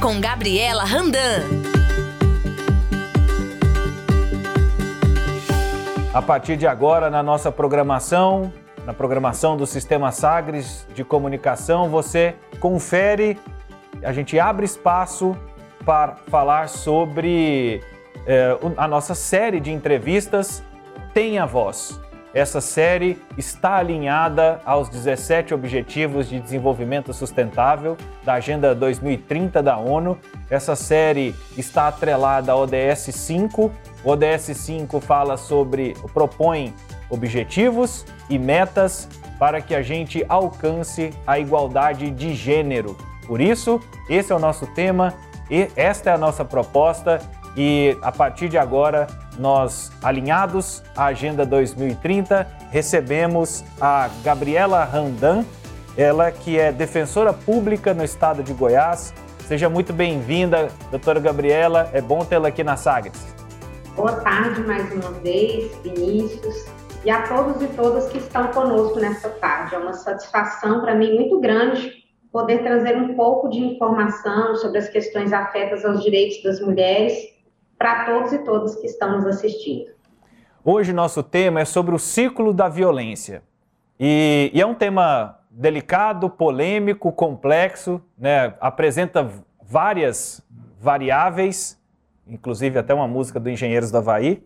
Com Gabriela Randan. A partir de agora, na nossa programação, na programação do Sistema Sagres de Comunicação, você confere, a gente abre espaço para falar sobre eh, a nossa série de entrevistas Tenha Voz. Essa série está alinhada aos 17 Objetivos de Desenvolvimento Sustentável da Agenda 2030 da ONU. Essa série está atrelada ao ODS 5. O ODS 5 fala sobre, propõe objetivos e metas para que a gente alcance a igualdade de gênero. Por isso, esse é o nosso tema e esta é a nossa proposta e a partir de agora nós, alinhados à Agenda 2030, recebemos a Gabriela Randan, ela que é defensora pública no estado de Goiás. Seja muito bem-vinda, doutora Gabriela, é bom tê-la aqui na Sagres. Boa tarde mais uma vez, Vinícius, e a todos e todas que estão conosco nesta tarde. É uma satisfação para mim muito grande poder trazer um pouco de informação sobre as questões afetas aos direitos das mulheres para todos e todas que estão nos assistindo. Hoje nosso tema é sobre o ciclo da violência. E, e é um tema delicado, polêmico, complexo, né? apresenta várias variáveis, inclusive até uma música do Engenheiros do Havaí.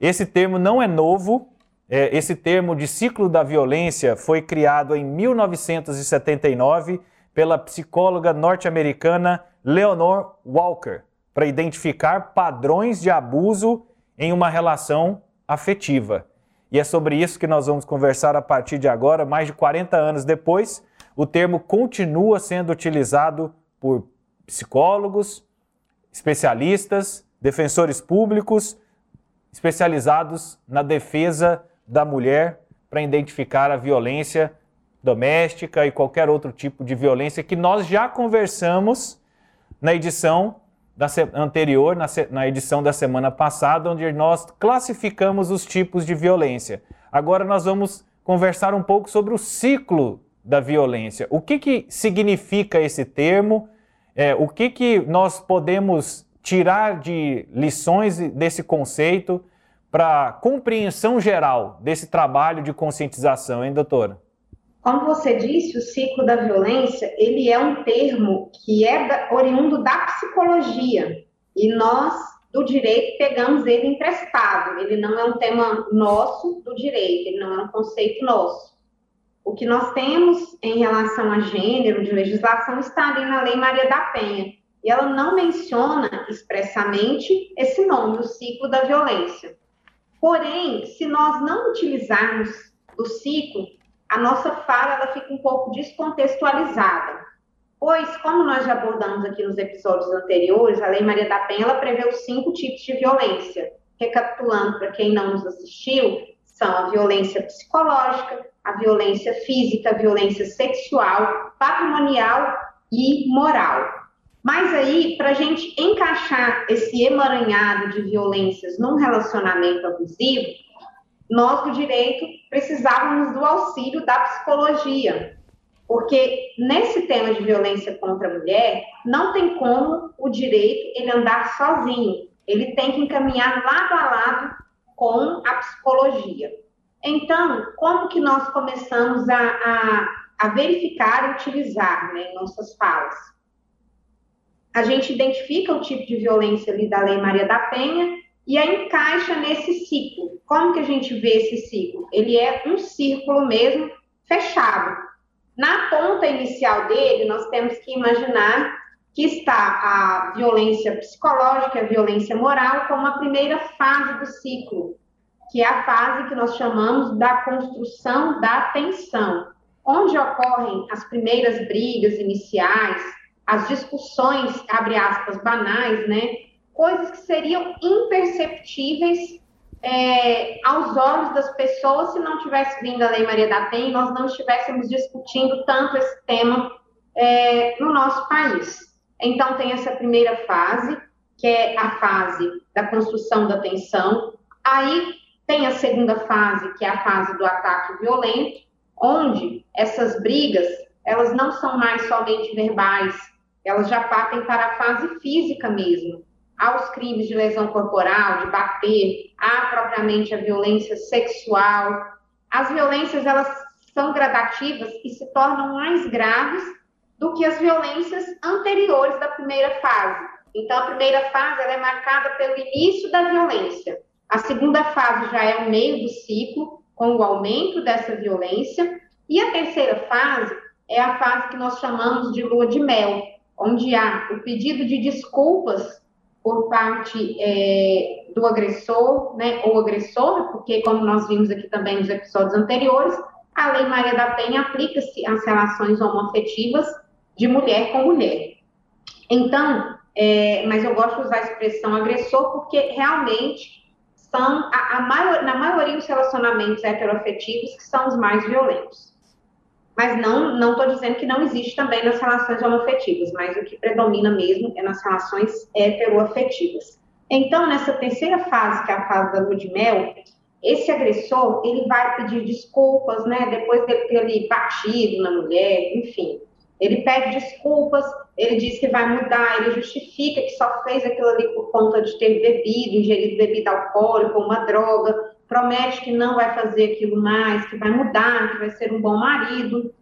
Esse termo não é novo, é, esse termo de ciclo da violência foi criado em 1979 pela psicóloga norte-americana Leonor Walker para identificar padrões de abuso em uma relação afetiva. E é sobre isso que nós vamos conversar a partir de agora, mais de 40 anos depois. O termo continua sendo utilizado por psicólogos, especialistas, defensores públicos, especializados na defesa da mulher para identificar a violência doméstica e qualquer outro tipo de violência que nós já conversamos na edição da anterior, na, na edição da semana passada, onde nós classificamos os tipos de violência. Agora nós vamos conversar um pouco sobre o ciclo da violência. O que, que significa esse termo? É, o que, que nós podemos tirar de lições desse conceito para compreensão geral desse trabalho de conscientização, hein, doutora? Como você disse, o ciclo da violência, ele é um termo que é da, oriundo da psicologia, e nós, do direito, pegamos ele emprestado. Ele não é um tema nosso do direito, ele não é um conceito nosso. O que nós temos em relação a gênero de legislação está ali na Lei Maria da Penha, e ela não menciona expressamente esse nome, o ciclo da violência. Porém, se nós não utilizarmos o ciclo, a nossa fala ela fica um pouco descontextualizada. Pois, como nós já abordamos aqui nos episódios anteriores, a Lei Maria da Penha ela prevê os cinco tipos de violência. Recapitulando para quem não nos assistiu, são a violência psicológica, a violência física, a violência sexual, patrimonial e moral. Mas aí, para a gente encaixar esse emaranhado de violências num relacionamento abusivo, nós do direito precisávamos do auxílio da psicologia, porque nesse tema de violência contra a mulher, não tem como o direito ele andar sozinho, ele tem que encaminhar lado a lado com a psicologia. Então, como que nós começamos a, a, a verificar e utilizar né, nossas falas? A gente identifica o tipo de violência ali da Lei Maria da Penha e aí encaixa nesse ciclo. Como que a gente vê esse ciclo? Ele é um círculo mesmo fechado. Na ponta inicial dele, nós temos que imaginar que está a violência psicológica, a violência moral, como a primeira fase do ciclo, que é a fase que nós chamamos da construção da tensão, onde ocorrem as primeiras brigas iniciais, as discussões, abre aspas, banais, né? Coisas que seriam imperceptíveis é, aos olhos das pessoas se não tivesse vindo a Lei Maria da Penha e nós não estivéssemos discutindo tanto esse tema é, no nosso país. Então, tem essa primeira fase, que é a fase da construção da tensão. Aí tem a segunda fase, que é a fase do ataque violento, onde essas brigas, elas não são mais somente verbais, elas já partem para a fase física mesmo. Aos crimes de lesão corporal, de bater, há propriamente a violência sexual. As violências, elas são gradativas e se tornam mais graves do que as violências anteriores da primeira fase. Então, a primeira fase é marcada pelo início da violência. A segunda fase já é o meio do ciclo, com o aumento dessa violência. E a terceira fase é a fase que nós chamamos de lua de mel, onde há o pedido de desculpas por parte é, do agressor, né, ou agressora, porque, como nós vimos aqui também nos episódios anteriores, a Lei Maria da Penha aplica-se às relações homoafetivas de mulher com mulher. Então, é, mas eu gosto de usar a expressão agressor porque realmente são, a, a maior, na maioria dos relacionamentos heteroafetivos, que são os mais violentos. Mas não não estou dizendo que não existe também nas relações homoafetivas, mas o que predomina mesmo é nas relações heteroafetivas. Então, nessa terceira fase, que é a fase da lua de mel, esse agressor, ele vai pedir desculpas, né, depois de ter ali batido na mulher, enfim. Ele pede desculpas, ele diz que vai mudar, ele justifica que só fez aquilo ali por conta de ter bebido, ingerido bebida alcoólica, uma droga, promete que não vai fazer aquilo mais, que vai mudar, que vai ser um bom marido,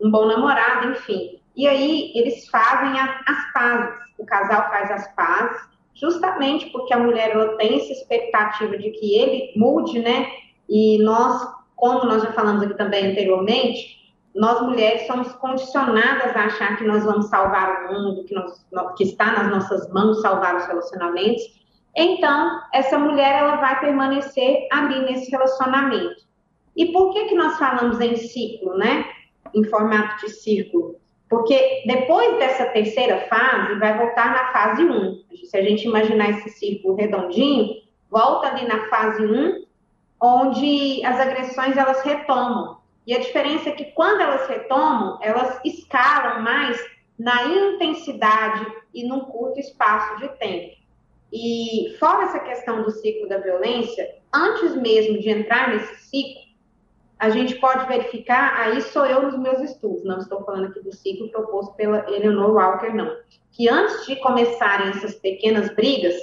um bom namorado, enfim. E aí eles fazem a, as pazes, o casal faz as pazes, justamente porque a mulher ela tem essa expectativa de que ele mude, né? E nós, como nós já falamos aqui também anteriormente, nós mulheres somos condicionadas a achar que nós vamos salvar o mundo, que, nós, que está nas nossas mãos salvar os relacionamentos. Então, essa mulher ela vai permanecer ali nesse relacionamento. E por que que nós falamos em ciclo, né? Em formato de círculo? Porque depois dessa terceira fase, vai voltar na fase 1. Se a gente imaginar esse círculo redondinho, volta ali na fase 1, onde as agressões elas retomam. E a diferença é que quando elas retomam, elas escalam mais na intensidade e num curto espaço de tempo. E fora essa questão do ciclo da violência, antes mesmo de entrar nesse ciclo, a gente pode verificar, aí sou eu nos meus estudos, não estou falando aqui do ciclo proposto pela Eleanor Walker, não, que antes de começarem essas pequenas brigas,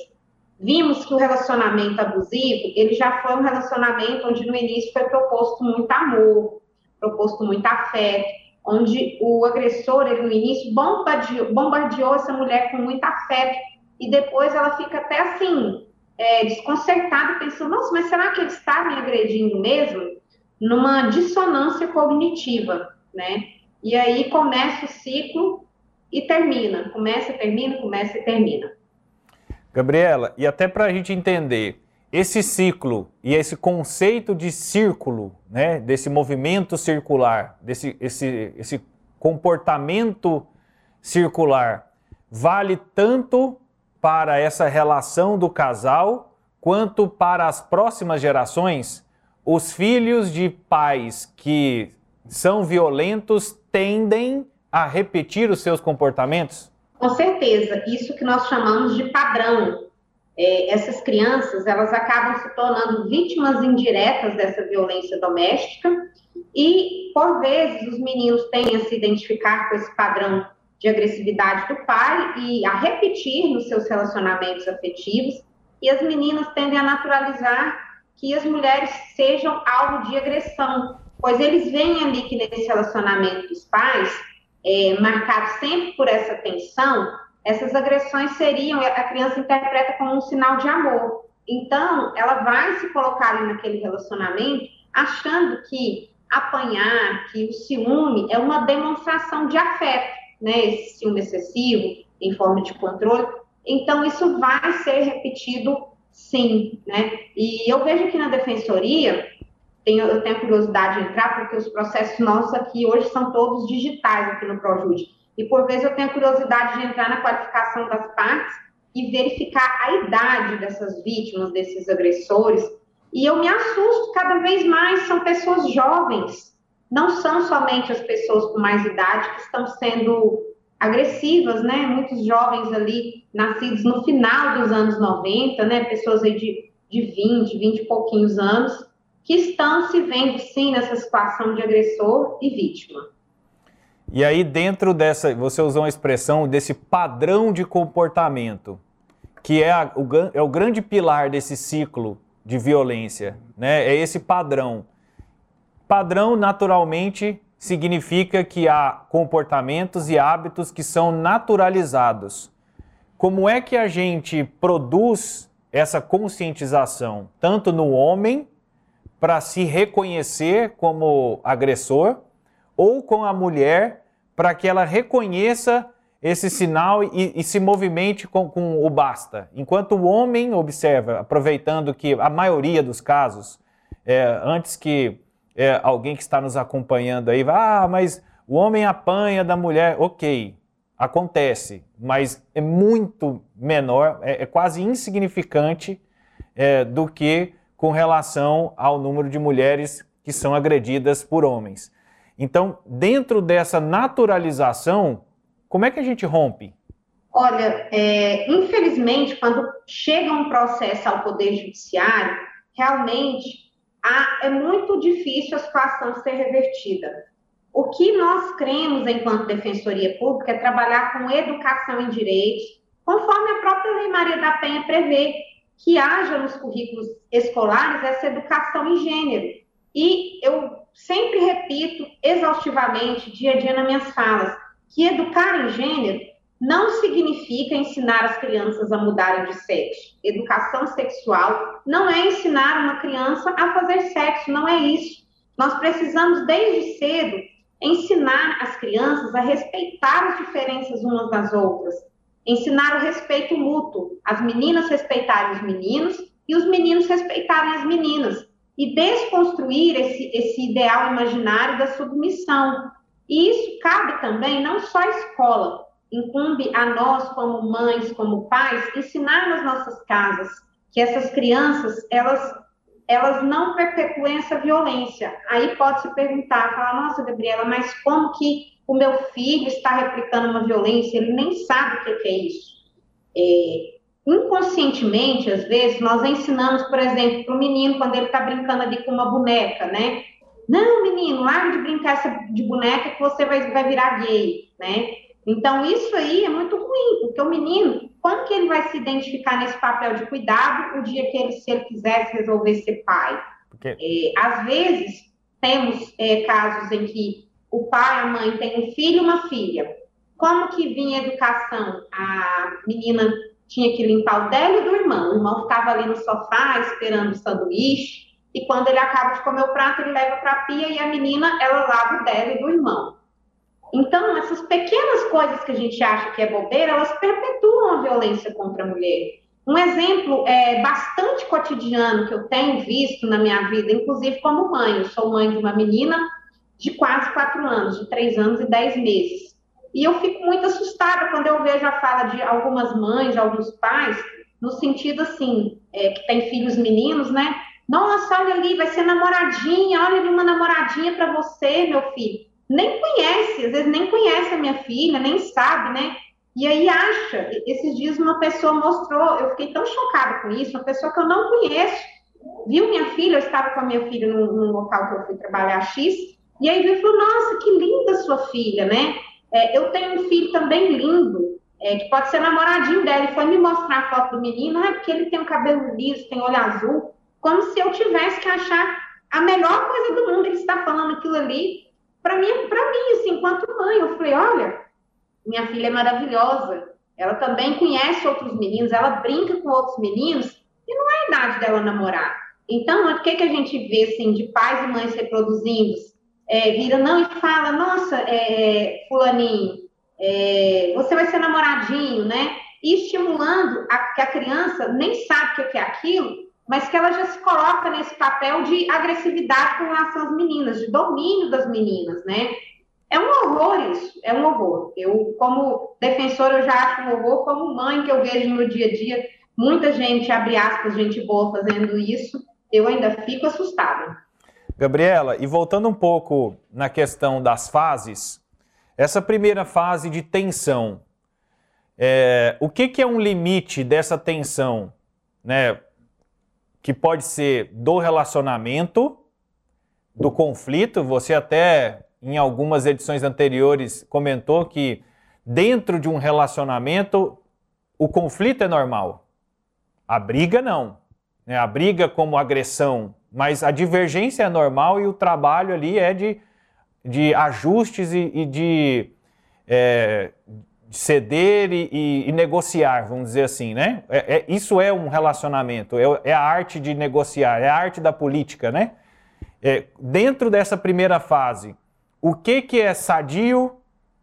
vimos que o relacionamento abusivo, ele já foi um relacionamento onde no início foi proposto muito amor, proposto muito afeto, onde o agressor, ele no início, bombardeou, bombardeou essa mulher com muito afeto, e depois ela fica até assim, é, desconcertada, pensando, nossa, mas será que ele está me agredindo mesmo? Numa dissonância cognitiva, né? E aí começa o ciclo e termina, começa, termina, começa e termina. Gabriela, e até para a gente entender, esse ciclo e esse conceito de círculo, né, desse movimento circular, desse esse, esse comportamento circular, vale tanto para essa relação do casal quanto para as próximas gerações? Os filhos de pais que são violentos tendem a repetir os seus comportamentos? Com certeza, isso que nós chamamos de padrão, é, essas crianças elas acabam se tornando vítimas indiretas dessa violência doméstica e por vezes os meninos têm a se identificar com esse padrão de agressividade do pai e a repetir nos seus relacionamentos afetivos e as meninas tendem a naturalizar que as mulheres sejam alvo de agressão, pois eles veem ali que nesse relacionamento dos pais, é, marcado sempre por essa tensão, essas agressões seriam, a criança interpreta como um sinal de amor. Então, ela vai se colocar ali naquele relacionamento achando que apanhar, que o ciúme é uma demonstração de afeto, né? Esse ciúme excessivo, em forma de controle. Então, isso vai ser repetido sim, né? E eu vejo que na defensoria, tenho, eu tenho curiosidade de entrar, porque os processos nossos aqui hoje são todos digitais aqui no ProJude. E por vezes eu tenho curiosidade de entrar na qualificação das partes e verificar a idade dessas vítimas, desses agressores. E eu me assusto cada vez mais, são pessoas jovens, não são somente as pessoas com mais idade que estão sendo agressivas, né? Muitos jovens ali, nascidos no final dos anos 90, né? Pessoas aí de, de 20, 20 e pouquinhos anos, que estão se vendo sim nessa situação de agressor e vítima. E aí, dentro dessa, você usou uma expressão desse padrão de comportamento, que é, a, o, é o grande pilar desse ciclo de violência, né? É esse padrão. Padrão, naturalmente, significa que há comportamentos e hábitos que são naturalizados. Como é que a gente produz essa conscientização, tanto no homem, para se reconhecer como agressor, ou com a mulher, para que ela reconheça esse sinal e, e se movimente com, com, o basta. Enquanto o homem observa, aproveitando que a maioria dos casos, é, antes que é, alguém que está nos acompanhando aí ah, mas o homem apanha da mulher, ok, acontece, mas é muito menor, é, é quase insignificante é, do que com relação ao número de mulheres que são agredidas por homens. Então, dentro dessa naturalização, como é que a gente rompe? Olha, é, infelizmente, quando chega um processo ao Poder Judiciário, realmente é muito difícil a situação ser revertida. O que nós cremos enquanto Defensoria Pública é trabalhar com educação em direitos, conforme a própria Lei Maria da Penha prevê, que haja nos currículos escolares essa educação em gênero. E eu sempre repito exaustivamente, dia a dia nas minhas falas, que educar em gênero não significa ensinar as crianças a mudarem de sexo. Educação sexual não é ensinar uma criança a fazer sexo, não é isso. Nós precisamos, desde cedo, ensinar as crianças a respeitar as diferenças umas das outras, ensinar o respeito mútuo, as meninas respeitarem os meninos e os meninos respeitarem as meninas, e desconstruir esse, esse ideal imaginário da submissão. E isso cabe também não só à escola, incumbe a nós como mães, como pais, ensinar nas nossas casas que essas crianças, elas elas não perpetuem essa violência. Aí pode se perguntar, falar, nossa, Gabriela, mas como que o meu filho está replicando uma violência? Ele nem sabe o que é isso. É, inconscientemente, às vezes, nós ensinamos, por exemplo, para o menino, quando ele está brincando ali com uma boneca, né? Não, menino, larga de brincar de boneca que você vai, vai virar gay, né? Então, isso aí é muito ruim, porque o menino, como que ele vai se identificar nesse papel de cuidado o dia que ele, se ele quisesse resolver ser pai? Porque... É, às vezes, temos é, casos em que o pai, a mãe tem um filho e uma filha. Como que vinha a educação? A menina tinha que limpar o dela e do irmão. O irmão ficava ali no sofá esperando o sanduíche, e quando ele acaba de comer o prato, ele leva para a pia e a menina, ela lava o dela e do irmão. Então, essas pequenas coisas que a gente acha que é bobeira, elas perpetuam a violência contra a mulher. Um exemplo é, bastante cotidiano que eu tenho visto na minha vida, inclusive como mãe. Eu sou mãe de uma menina de quase quatro anos, de três anos e dez meses. E eu fico muito assustada quando eu vejo a fala de algumas mães, de alguns pais, no sentido assim, é, que tem filhos meninos, né? Nossa, olha ali, vai ser namoradinha, olha ali uma namoradinha para você, meu filho nem conhece, às vezes nem conhece a minha filha, nem sabe, né? E aí acha, esses dias uma pessoa mostrou, eu fiquei tão chocada com isso, uma pessoa que eu não conheço, viu minha filha, eu estava com a minha filha num, num local que eu fui trabalhar X, e aí viu e falou, nossa, que linda sua filha, né? É, eu tenho um filho também lindo, é, que pode ser namoradinho dela, e foi me mostrar a foto do menino, ah, porque ele tem um cabelo liso, tem olho azul, como se eu tivesse que achar a melhor coisa do mundo, ele está falando aquilo ali, para mim, para mim, assim, enquanto mãe, eu falei, olha, minha filha é maravilhosa, ela também conhece outros meninos, ela brinca com outros meninos, e não é a idade dela namorar. Então, o que, que a gente vê, assim, de pais e mães reproduzindo? É, vira não e fala, nossa, é, fulaninho, é, você vai ser namoradinho, né? E estimulando a, que a criança nem sabe o que é aquilo, mas que ela já se coloca nesse papel de agressividade com relação às meninas, de domínio das meninas, né? É um horror isso, é um horror. Eu, como defensora, eu já acho um horror, como mãe que eu vejo no dia a dia, muita gente, abre aspas, gente boa fazendo isso, eu ainda fico assustada. Gabriela, e voltando um pouco na questão das fases, essa primeira fase de tensão, é, o que, que é um limite dessa tensão? Né? Que pode ser do relacionamento, do conflito, você até em algumas edições anteriores, comentou que dentro de um relacionamento o conflito é normal. A briga não. Né? A briga como agressão, mas a divergência é normal e o trabalho ali é de, de ajustes e, e de, é, de ceder e, e, e, negociar, vamos dizer assim, né? É, é, isso é um relacionamento, é, é, a arte de negociar, é a arte da política, né? É, dentro dessa primeira fase, o que, que é sadio,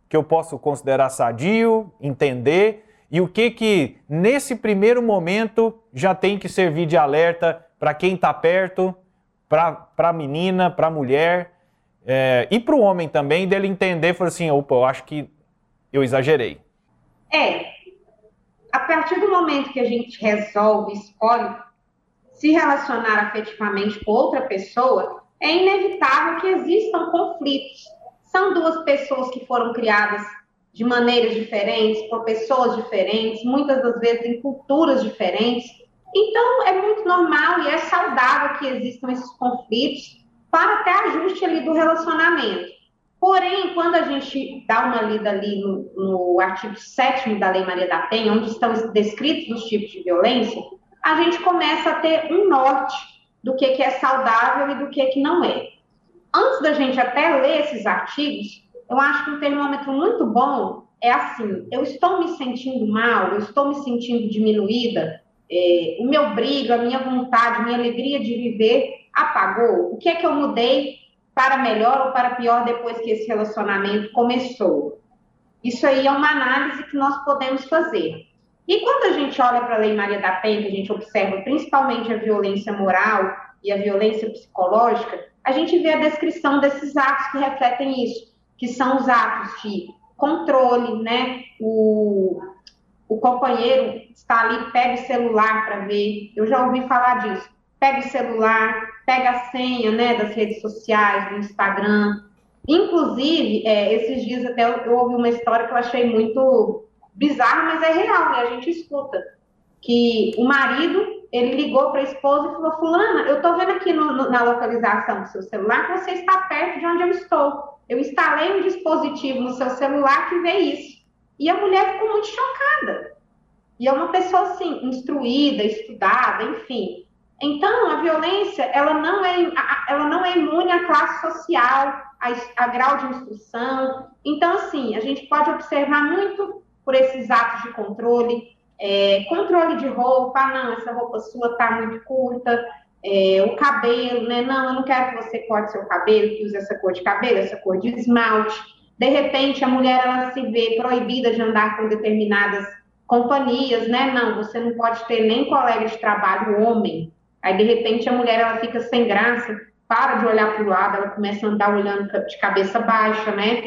que eu posso considerar sadio, entender, e o que que nesse primeiro momento já tem que servir de alerta para quem está perto, para a menina, para a mulher é, e para o homem também, dele entender, falar assim, opa, eu acho que eu exagerei. É, a partir do momento que a gente resolve, escolhe se relacionar afetivamente com outra pessoa, é inevitável que existam conflitos. São duas pessoas que foram criadas de maneiras diferentes, por pessoas diferentes, muitas das vezes em culturas diferentes. Então, é muito normal e é saudável que existam esses conflitos para até ajuste ali do relacionamento. Porém, quando a gente dá uma lida ali no, no artigo 7 da Lei Maria da Penha, onde estão descritos os tipos de violência, a gente começa a ter um norte do que, que é saudável e do que, que não é. Antes da gente até ler esses artigos, eu acho que um termômetro muito bom é assim: eu estou me sentindo mal, eu estou me sentindo diminuída, é, o meu brilho, a minha vontade, a minha alegria de viver apagou. O que é que eu mudei para melhor ou para pior depois que esse relacionamento começou? Isso aí é uma análise que nós podemos fazer. E quando a gente olha para a Lei Maria da Penha, que a gente observa principalmente a violência moral e a violência psicológica, a gente vê a descrição desses atos que refletem isso que são os atos de controle, né? O, o companheiro está ali, pega o celular para ver. Eu já ouvi falar disso. Pega o celular, pega a senha, né, das redes sociais, do Instagram. Inclusive, é, esses dias até eu, ouvi uma história que eu achei muito bizarra, mas é real, né? A gente escuta que o marido ele ligou para a esposa e falou: Fulana, eu estou vendo aqui no, no, na localização do seu celular que você está perto de onde eu estou. Eu instalei um dispositivo no seu celular que vê isso. E a mulher ficou muito chocada. E é uma pessoa assim, instruída, estudada, enfim. Então, a violência, ela não é, ela não é imune à classe social, a, a grau de instrução. Então, assim, a gente pode observar muito por esses atos de controle, é, controle de roupa, ah, não, essa roupa sua tá muito curta, é, o cabelo, né? Não, eu não quero que você corte seu cabelo, que use essa cor de cabelo, essa cor de esmalte. De repente, a mulher ela se vê proibida de andar com determinadas companhias, né? Não, você não pode ter nem colega de trabalho homem. Aí, de repente, a mulher ela fica sem graça, para de olhar para o lado, ela começa a andar olhando de cabeça baixa, né?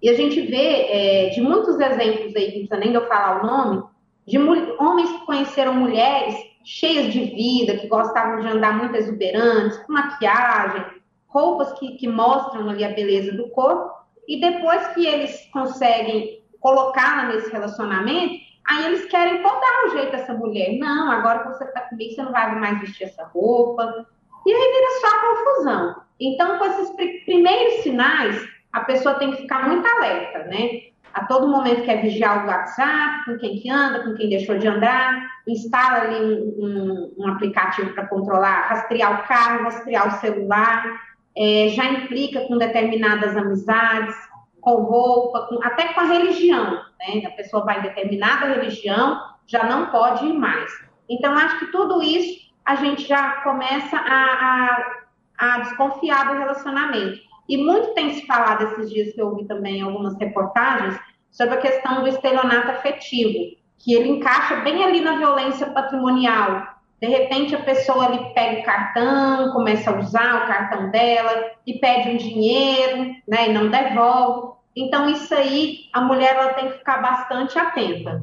E a gente vê é, de muitos exemplos aí, não precisa nem eu falar o nome, de homens que conheceram mulheres cheias de vida, que gostavam de andar muito exuberantes, com maquiagem, roupas que, que mostram ali a beleza do corpo, e depois que eles conseguem colocá-la nesse relacionamento, aí eles querem podar o jeito dessa mulher. Não, agora que você está comigo, você não vai mais vestir essa roupa. E aí vira só confusão. Então, com esses primeiros sinais, a pessoa tem que ficar muito alerta, né? a todo momento quer vigiar o WhatsApp, com quem que anda, com quem deixou de andar, instala ali um, um, um aplicativo para controlar, rastrear o carro, rastrear o celular, é, já implica com determinadas amizades, com roupa, com, até com a religião, né? A pessoa vai em determinada religião, já não pode ir mais. Então, acho que tudo isso a gente já começa a, a, a desconfiar do relacionamento. E muito tem se falado esses dias que eu ouvi também algumas reportagens sobre a questão do estelionato afetivo, que ele encaixa bem ali na violência patrimonial. De repente a pessoa ali pega o cartão, começa a usar o cartão dela e pede um dinheiro, né, e não devolve. Então isso aí a mulher ela tem que ficar bastante atenta.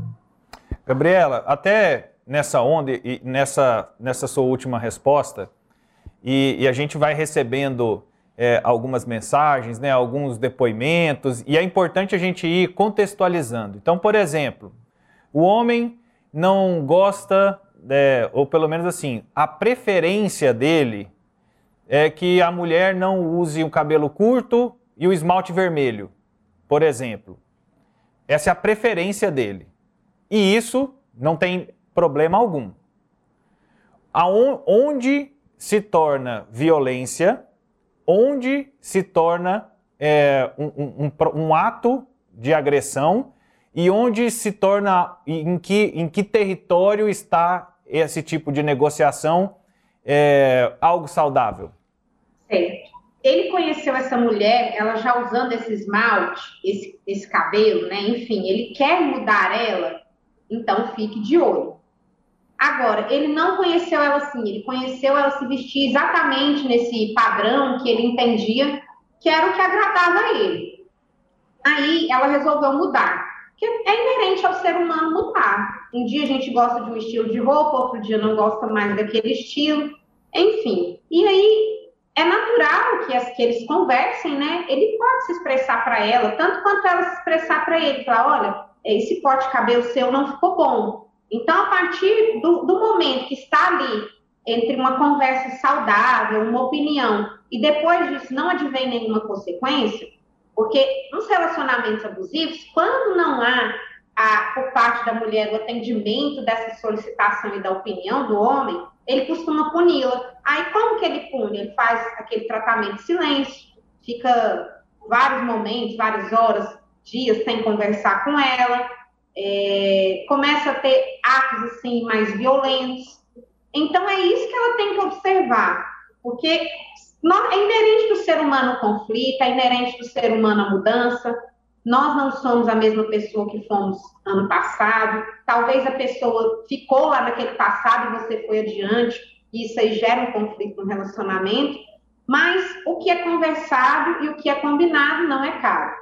Gabriela, até nessa onda e nessa nessa sua última resposta, e, e a gente vai recebendo é, algumas mensagens, né, alguns depoimentos, e é importante a gente ir contextualizando. Então, por exemplo, o homem não gosta, é, ou pelo menos assim, a preferência dele é que a mulher não use um cabelo curto e o esmalte vermelho, por exemplo. Essa é a preferência dele. E isso não tem problema algum. Onde se torna violência, onde se torna é, um, um, um, ato de agressão e onde se torna, em que, em que território está esse tipo de negociação é, algo saudável? Certo. Ele conheceu essa mulher, ela já usando esse esmalte, esse, esse cabelo, né? Enfim, ele quer mudar ela, então fique de olho. Agora, ele não conheceu ela assim, ele conheceu ela se vestir exatamente nesse padrão que ele entendia que era o que agradava a ele. Aí ela resolveu mudar, que é inerente ao ser humano mudar. Um dia a gente gosta de um estilo de roupa, outro dia não gosta mais daquele estilo, enfim. E aí é natural que, as, que eles conversem, né? Ele pode se expressar para ela, tanto quanto ela se expressar para ele, falar, olha, esse pote de cabelo seu não ficou bom. Então, a partir do, do momento que está ali entre uma conversa saudável, uma opinião, e depois disso não advém nenhuma consequência, porque nos relacionamentos abusivos, quando não há a, por parte da mulher o atendimento dessa solicitação e da opinião do homem, ele costuma puni-la. Aí como que ele pune? Ele faz aquele tratamento de silêncio, fica vários momentos, várias horas, dias sem conversar com ela, é, começa a ter atos assim mais violentos. Então é isso que ela tem que observar, porque é inerente do ser humano o conflito, é inerente do ser humano a mudança. Nós não somos a mesma pessoa que fomos ano passado. Talvez a pessoa ficou lá naquele passado e você foi adiante, e isso aí gera um conflito no relacionamento. Mas o que é conversado e o que é combinado não é caro.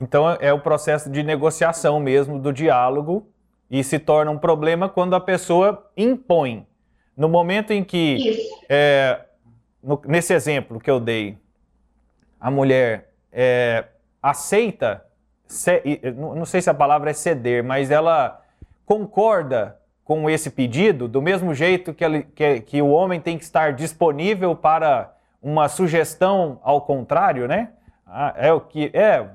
Então é o processo de negociação mesmo, do diálogo, e se torna um problema quando a pessoa impõe. No momento em que, é, no, nesse exemplo que eu dei, a mulher é, aceita, ce, não sei se a palavra é ceder, mas ela concorda com esse pedido, do mesmo jeito que, ele, que, que o homem tem que estar disponível para uma sugestão ao contrário, né? Ah, é o que é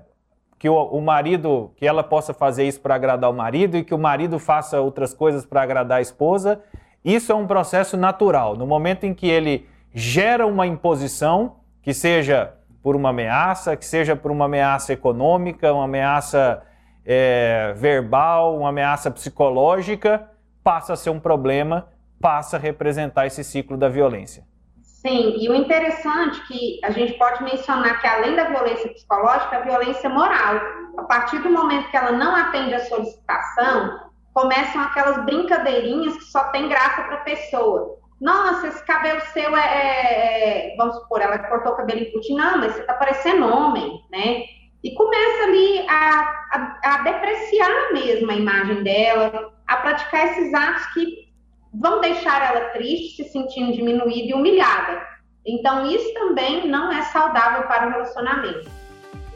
que o, o marido, que ela possa fazer isso para agradar o marido e que o marido faça outras coisas para agradar a esposa. Isso é um processo natural. No momento em que ele gera uma imposição, que seja por uma ameaça, que seja por uma ameaça econômica, uma ameaça é, verbal, uma ameaça psicológica, passa a ser um problema, passa a representar esse ciclo da violência. Sim, e o interessante é que a gente pode mencionar que além da violência psicológica, a violência moral. A partir do momento que ela não atende a solicitação, começam aquelas brincadeirinhas que só tem graça para a pessoa. Nossa, esse cabelo seu é, é, é, Vamos supor, ela cortou o cabelo em não, mas você está parecendo homem, né? E começa ali a, a, a depreciar mesmo a imagem dela, a praticar esses atos que vão deixar ela triste, se sentindo diminuída e humilhada. Então, isso também não é saudável para o relacionamento.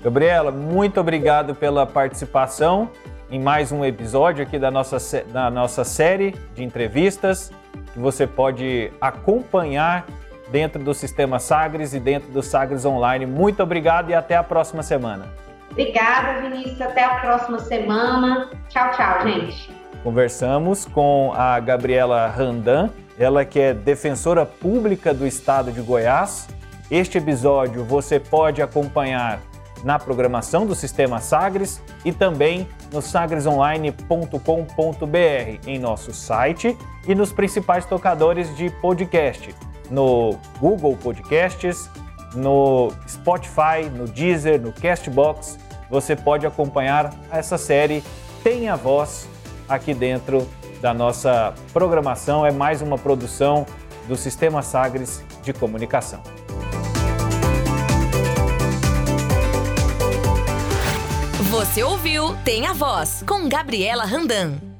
Gabriela, muito obrigado pela participação em mais um episódio aqui da nossa, da nossa série de entrevistas que você pode acompanhar dentro do Sistema Sagres e dentro do Sagres Online. Muito obrigado e até a próxima semana. Obrigada, Vinícius. Até a próxima semana. Tchau, tchau, gente. Conversamos com a Gabriela Randan, ela que é defensora pública do estado de Goiás. Este episódio você pode acompanhar na programação do Sistema Sagres e também no sagresonline.com.br, em nosso site e nos principais tocadores de podcast, no Google Podcasts, no Spotify, no Deezer, no Castbox. Você pode acompanhar essa série Tenha Voz aqui dentro da nossa programação. É mais uma produção do Sistema Sagres de Comunicação. Você ouviu Tem a Voz com Gabriela Randan.